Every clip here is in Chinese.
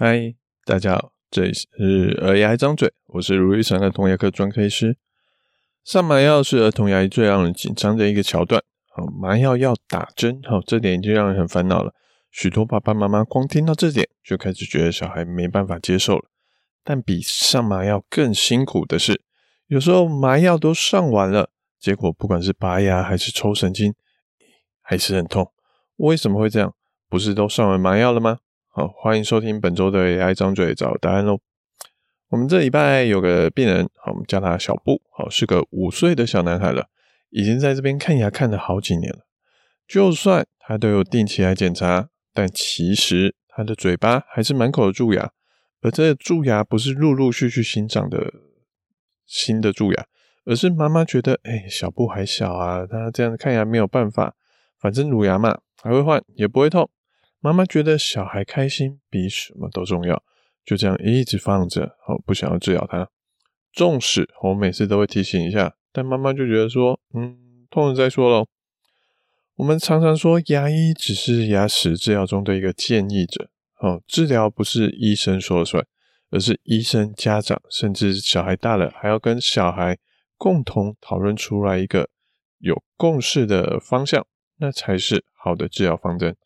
嗨，大家好，这里是儿牙一张嘴，我是如意成的童牙科专科医师。上麻药是儿童牙医最让人紧张的一个桥段。好，麻药要打针，好，这点已经让人很烦恼了。许多爸爸妈妈光听到这点，就开始觉得小孩没办法接受了。但比上麻药更辛苦的是，有时候麻药都上完了，结果不管是拔牙还是抽神经，还是很痛。为什么会这样？不是都上完麻药了吗？好，欢迎收听本周的 AI 张嘴找答案喽。我们这礼拜有个病人，好，我们叫他小布，好，是个五岁的小男孩了，已经在这边看牙看了好几年了。就算他都有定期来检查，但其实他的嘴巴还是满口的蛀牙，而这蛀牙不是陆陆续续新长的新的蛀牙，而是妈妈觉得，哎，小布还小啊，他这样看牙没有办法，反正乳牙嘛，还会换，也不会痛。妈妈觉得小孩开心比什么都重要，就这样一直放着，哦，不想要治疗他。纵使我每次都会提醒一下，但妈妈就觉得说，嗯，痛了再说咯。我们常常说，牙医只是牙齿治疗中的一个建议者，哦，治疗不是医生说了算，而是医生、家长，甚至小孩大了，还要跟小孩共同讨论出来一个有共识的方向，那才是好的治疗方针。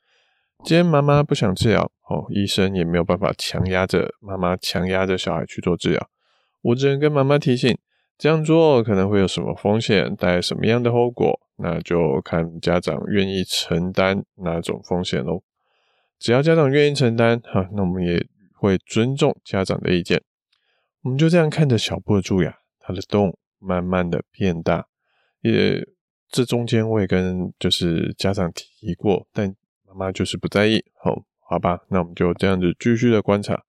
今天妈妈不想治疗，哦，医生也没有办法强压着妈妈，强压着小孩去做治疗。我只能跟妈妈提醒，这样做可能会有什么风险，带来什么样的后果，那就看家长愿意承担哪种风险喽。只要家长愿意承担，哈，那我们也会尊重家长的意见。我们就这样看着小布的蛀牙，它的洞慢慢的变大，也这中间我也跟就是家长提过，但。妈妈就是不在意，好，好吧，那我们就这样子继续的观察，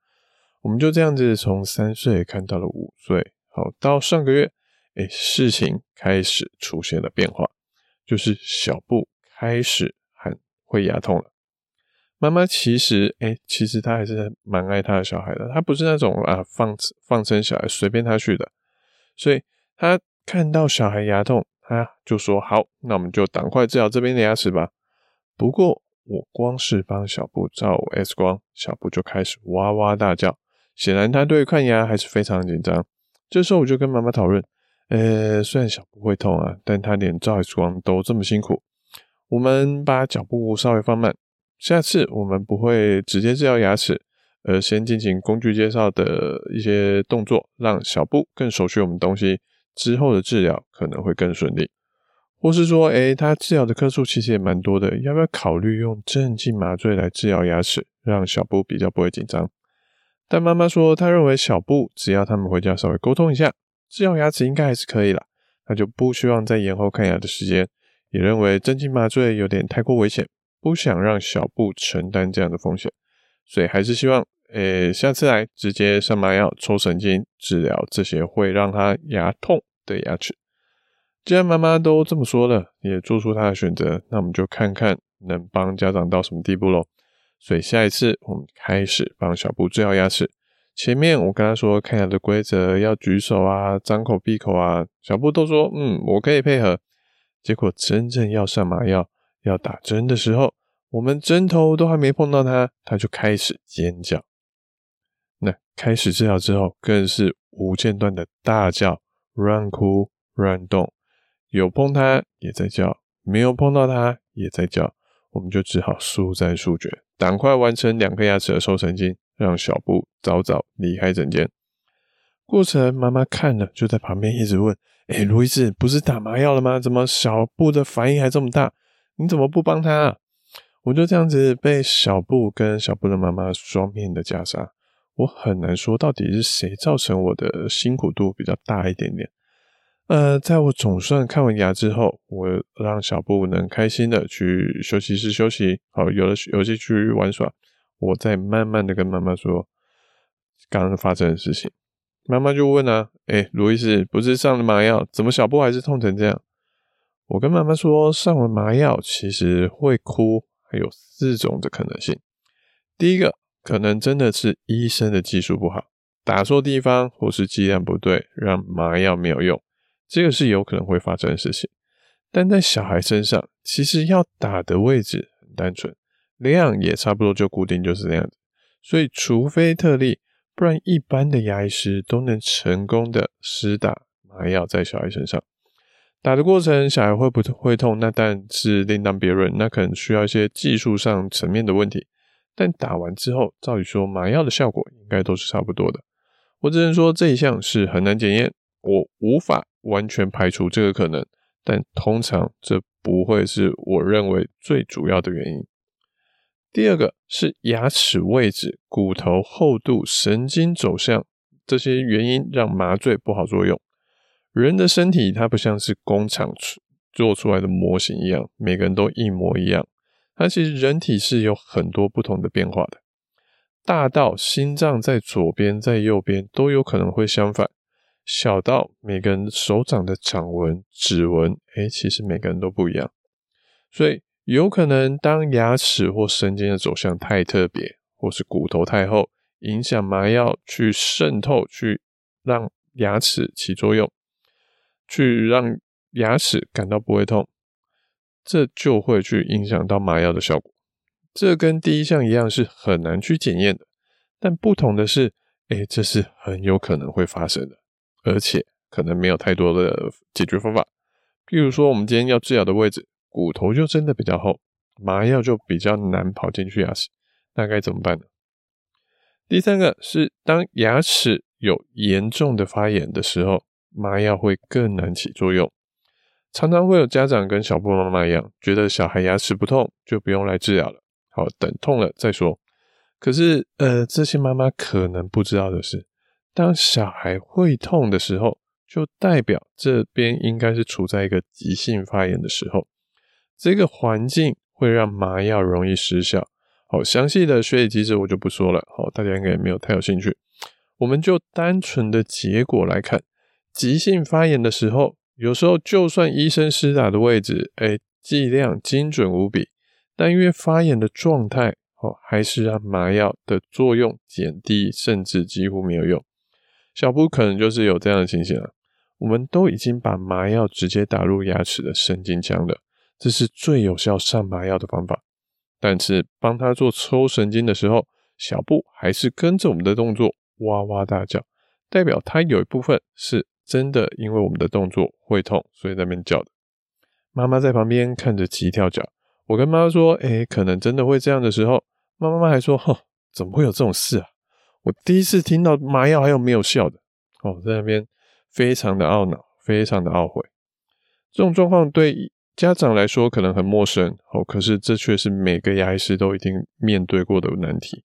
我们就这样子从三岁看到了五岁，好，到上个月，哎，事情开始出现了变化，就是小布开始很会牙痛了。妈妈其实，哎，其实她还是蛮爱她的小孩的，她不是那种啊放放生小孩随便他去的，所以她看到小孩牙痛，她就说好，那我们就赶快治疗这边的牙齿吧。不过。我光是帮小布照 X 光，小布就开始哇哇大叫。显然他对看牙还是非常紧张。这时候我就跟妈妈讨论，呃，虽然小布会痛啊，但他连照 X 光都这么辛苦，我们把脚步稍微放慢。下次我们不会直接治疗牙齿，而先进行工具介绍的一些动作，让小布更熟悉我们东西，之后的治疗可能会更顺利。或是说，诶，他治疗的颗数其实也蛮多的，要不要考虑用镇静麻醉来治疗牙齿，让小布比较不会紧张？但妈妈说，她认为小布只要他们回家稍微沟通一下，治疗牙齿应该还是可以啦。她就不希望再延后看牙的时间，也认为镇静麻醉有点太过危险，不想让小布承担这样的风险，所以还是希望，诶，下次来直接上麻药、抽神经治疗这些会让他牙痛的牙齿。既然妈妈都这么说了，也做出她的选择，那我们就看看能帮家长到什么地步喽。所以下一次我们开始帮小布治疗牙齿。前面我跟他说看牙的规则，要举手啊，张口闭口啊，小布都说嗯，我可以配合。结果真正要上麻药、要打针的时候，我们针头都还没碰到他，他就开始尖叫。那开始治疗之后，更是无间断的大叫、乱哭、乱动。有碰它也在叫，没有碰到它也在叫，我们就只好速战速决，赶快完成两颗牙齿的抽神经，让小布早早离开诊间。过程妈妈看了，就在旁边一直问：“诶，卢医师，不是打麻药了吗？怎么小布的反应还这么大？你怎么不帮他啊？”我就这样子被小布跟小布的妈妈双面的夹杀，我很难说到底是谁造成我的辛苦度比较大一点点。呃，在我总算看完牙之后，我让小布能开心的去休息室休息，好，有了游戏区玩耍，我再慢慢的跟妈妈说刚刚发生的事情。妈妈就问啊，诶，卢医师不是上了麻药，怎么小布还是痛成这样？我跟妈妈说，上完麻药其实会哭，还有四种的可能性。第一个可能真的是医生的技术不好，打错地方或是剂量不对，让麻药没有用。这个是有可能会发生的事情，但在小孩身上，其实要打的位置很单纯，量也差不多就固定就是这样子，所以除非特例，不然一般的牙医师都能成功的施打麻药在小孩身上。打的过程，小孩会不会痛？那当然是另当别论，那可能需要一些技术上层面的问题。但打完之后，照理说麻药的效果应该都是差不多的。我只能说这一项是很难检验，我无法完全排除这个可能。但通常这不会是我认为最主要的原因。第二个是牙齿位置、骨头厚度、神经走向这些原因让麻醉不好作用。人的身体它不像是工厂做出来的模型一样，每个人都一模一样。它其实人体是有很多不同的变化的，大到心脏在左边在右边都有可能会相反，小到每个人手掌的掌纹、指纹，诶，其实每个人都不一样。所以有可能当牙齿或神经的走向太特别，或是骨头太厚，影响麻药去渗透，去让牙齿起作用。去让牙齿感到不会痛，这就会去影响到麻药的效果。这跟第一项一样是很难去检验的，但不同的是，诶，这是很有可能会发生的，而且可能没有太多的解决方法。譬如说，我们今天要治疗的位置，骨头就真的比较厚，麻药就比较难跑进去牙齿，那该怎么办呢？第三个是当牙齿有严重的发炎的时候。麻药会更难起作用，常常会有家长跟小布妈妈一样，觉得小孩牙齿不痛就不用来治疗了，好，等痛了再说。可是，呃，这些妈妈可能不知道的是，当小孩会痛的时候，就代表这边应该是处在一个急性发炎的时候，这个环境会让麻药容易失效。好，详细的学理机制我就不说了，好，大家应该也没有太有兴趣。我们就单纯的结果来看。急性发炎的时候，有时候就算医生施打的位置，哎，剂量精准无比，但因为发炎的状态，哦，还是让麻药的作用减低，甚至几乎没有用。小布可能就是有这样的情形了。我们都已经把麻药直接打入牙齿的神经腔了，这是最有效上麻药的方法。但是帮他做抽神经的时候，小布还是跟着我们的动作哇哇大叫，代表他有一部分是。真的，因为我们的动作会痛，所以在那边叫的。妈妈在旁边看着急跳脚。我跟妈妈说：“诶，可能真的会这样的时候。”妈妈还说：“哼，怎么会有这种事啊？我第一次听到麻药还有没有效的。”哦，在那边非常的懊恼，非常的懊悔。这种状况对家长来说可能很陌生，哦，可是这却是每个牙医师都一定面对过的难题。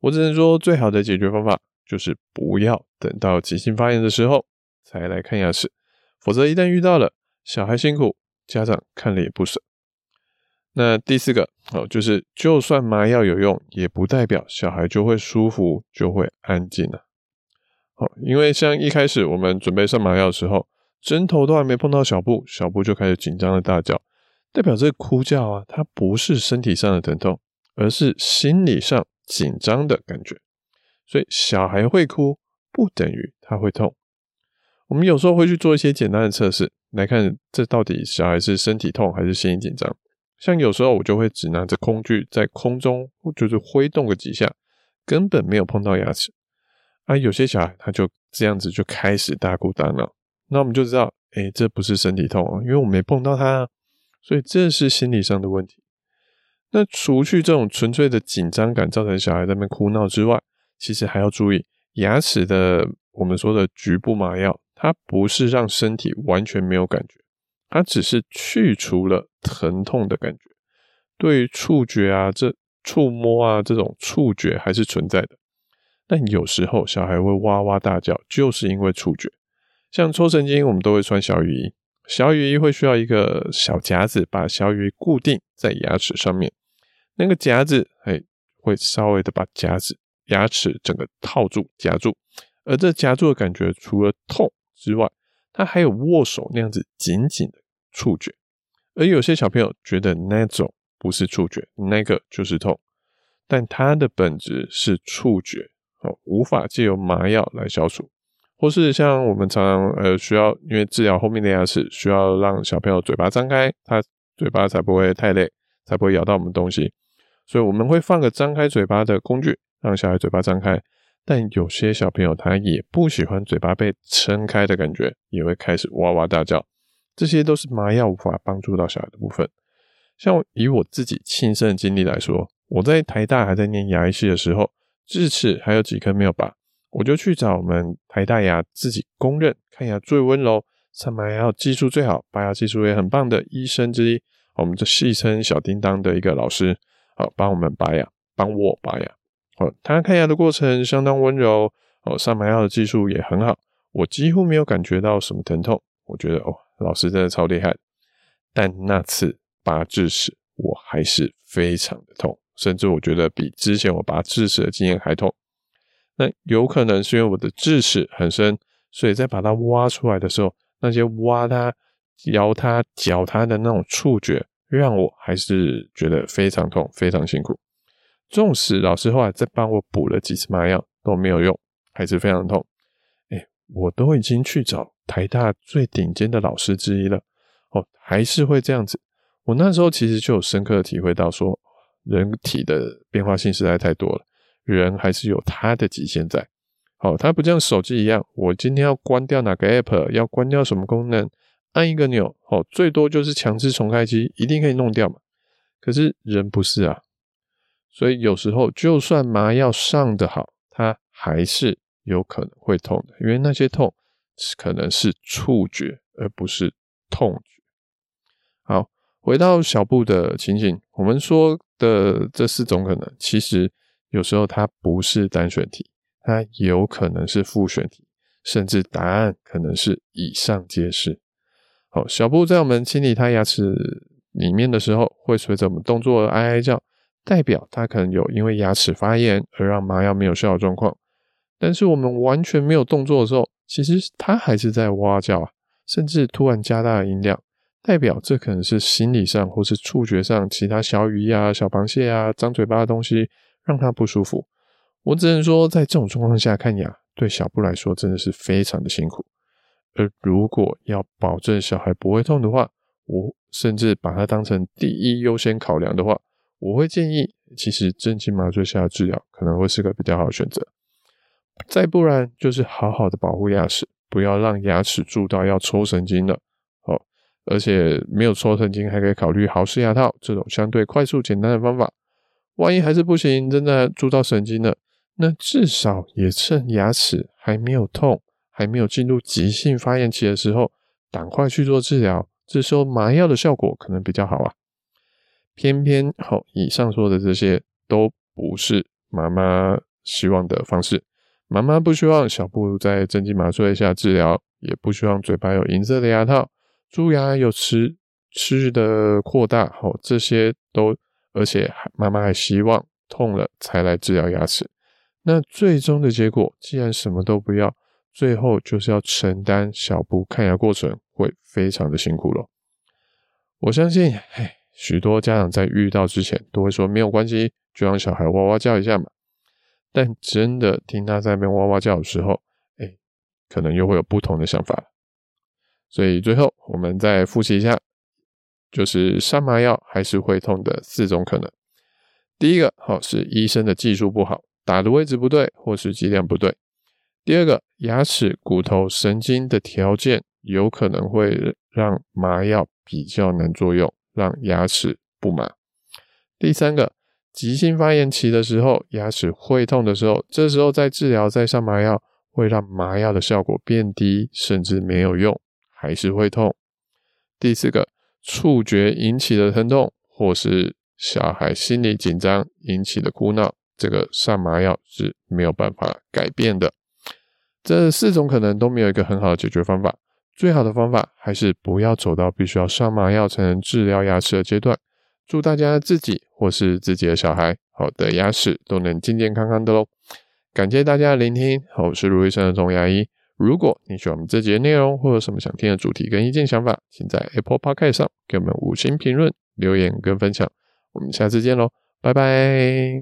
我只能说，最好的解决方法就是不要等到急性发炎的时候。才来看牙齿，否则一旦遇到了，小孩辛苦，家长看了也不舍。那第四个哦，就是就算麻药有用，也不代表小孩就会舒服，就会安静了。好，因为像一开始我们准备上麻药的时候，针头都还没碰到小布，小布就开始紧张的大叫，代表这个哭叫啊，它不是身体上的疼痛，而是心理上紧张的感觉。所以小孩会哭，不等于他会痛。我们有时候会去做一些简单的测试，来看这到底小孩是身体痛还是心理紧张。像有时候我就会只拿着工具在空中就是挥动个几下，根本没有碰到牙齿。啊，有些小孩他就这样子就开始大哭大闹，那我们就知道，诶，这不是身体痛啊，因为我没碰到他，啊所以这是心理上的问题。那除去这种纯粹的紧张感造成小孩在那边哭闹之外，其实还要注意牙齿的我们说的局部麻药。它不是让身体完全没有感觉，它只是去除了疼痛的感觉。对于触觉啊，这触摸啊这种触觉还是存在的。但有时候小孩会哇哇大叫，就是因为触觉。像抽神经，我们都会穿小雨衣，小雨衣会需要一个小夹子把小雨衣固定在牙齿上面。那个夹子，哎，会稍微的把夹子牙齿整个套住夹住，而这夹住的感觉除了痛。之外，他还有握手那样子紧紧的触觉，而有些小朋友觉得那种不是触觉，那个就是痛，但它的本质是触觉哦，无法借由麻药来消除，或是像我们常常呃需要，因为治疗后面的牙齿，需要让小朋友嘴巴张开，他嘴巴才不会太累，才不会咬到我们东西，所以我们会放个张开嘴巴的工具，让小孩嘴巴张开。但有些小朋友他也不喜欢嘴巴被撑开的感觉，也会开始哇哇大叫。这些都是麻药无法帮助到小孩的部分。像以我自己亲身的经历来说，我在台大还在念牙医系的时候，智齿还有几颗没有拔，我就去找我们台大牙自己公认看牙最温柔、上麻药技术最好、拔牙技术也很棒的医生之一，我们就戏称小叮当的一个老师，好帮我们拔牙，帮我拔牙。哦，他看牙的过程相当温柔，哦，上麻药的技术也很好，我几乎没有感觉到什么疼痛。我觉得哦，老师真的超厉害。但那次拔智齿，我还是非常的痛，甚至我觉得比之前我拔智齿的经验还痛。那有可能是因为我的智齿很深，所以在把它挖出来的时候，那些挖它、摇它、搅它的那种触觉，让我还是觉得非常痛，非常辛苦。纵使老师后来再帮我补了几次麻药都没有用，还是非常痛。我都已经去找台大最顶尖的老师之一了，哦，还是会这样子。我那时候其实就有深刻的体会到说，人体的变化性实在太多了，人还是有他的极限在。好，它不像手机一样，我今天要关掉哪个 app，要关掉什么功能，按一个钮，哦，最多就是强制重开机，一定可以弄掉嘛。可是人不是啊。所以有时候，就算麻药上得好，它还是有可能会痛的，因为那些痛是可能是触觉，而不是痛觉。好，回到小布的情景，我们说的这四种可能，其实有时候它不是单选题，它有可能是复选题，甚至答案可能是以上皆是。好，小布在我们清理他牙齿里面的时候，会随着我们动作而哀哀叫。代表他可能有因为牙齿发炎而让麻药没有效的状况，但是我们完全没有动作的时候，其实他还是在哇叫啊，甚至突然加大了音量，代表这可能是心理上或是触觉上其他小鱼啊、小螃蟹啊、张嘴巴的东西让他不舒服。我只能说，在这种状况下看牙，对小布来说真的是非常的辛苦。而如果要保证小孩不会痛的话，我甚至把它当成第一优先考量的话。我会建议，其实镇静麻醉下的治疗可能会是个比较好的选择。再不然，就是好好的保护牙齿，不要让牙齿蛀到要抽神经了。哦，而且没有抽神经，还可以考虑豪氏牙套这种相对快速简单的方法。万一还是不行，真的蛀到神经了，那至少也趁牙齿还没有痛，还没有进入急性发炎期的时候，赶快去做治疗。这时候麻药的效果可能比较好啊。偏偏好，以上说的这些都不是妈妈希望的方式。妈妈不希望小布在镇静麻醉下治疗，也不希望嘴巴有银色的牙套，蛀牙有迟迟的扩大。好，这些都，而且妈妈还希望痛了才来治疗牙齿。那最终的结果，既然什么都不要，最后就是要承担小布看牙过程会非常的辛苦了。我相信，哎。许多家长在遇到之前都会说没有关系，就让小孩哇哇叫一下嘛。但真的听他在那边哇哇叫的时候，哎，可能又会有不同的想法。所以最后我们再复习一下，就是上麻药还是会痛的四种可能。第一个，好，是医生的技术不好，打的位置不对，或是剂量不对。第二个，牙齿、骨头、神经的条件有可能会让麻药比较难作用。让牙齿不麻。第三个，急性发炎期的时候，牙齿会痛的时候，这时候再治疗再上麻药，会让麻药的效果变低，甚至没有用，还是会痛。第四个，触觉引起的疼痛，或是小孩心理紧张引起的哭闹，这个上麻药是没有办法改变的。这四种可能都没有一个很好的解决方法。最好的方法还是不要走到必须要上麻药才能治疗牙齿的阶段。祝大家自己或是自己的小孩好的牙齿都能健健康康的喽！感谢大家的聆听，我是卢医生的童牙医。如果你喜欢我们这节内容，或有什么想听的主题跟意见想法，请在 Apple Podcast 上给我们五星评论、留言跟分享。我们下次见喽，拜拜！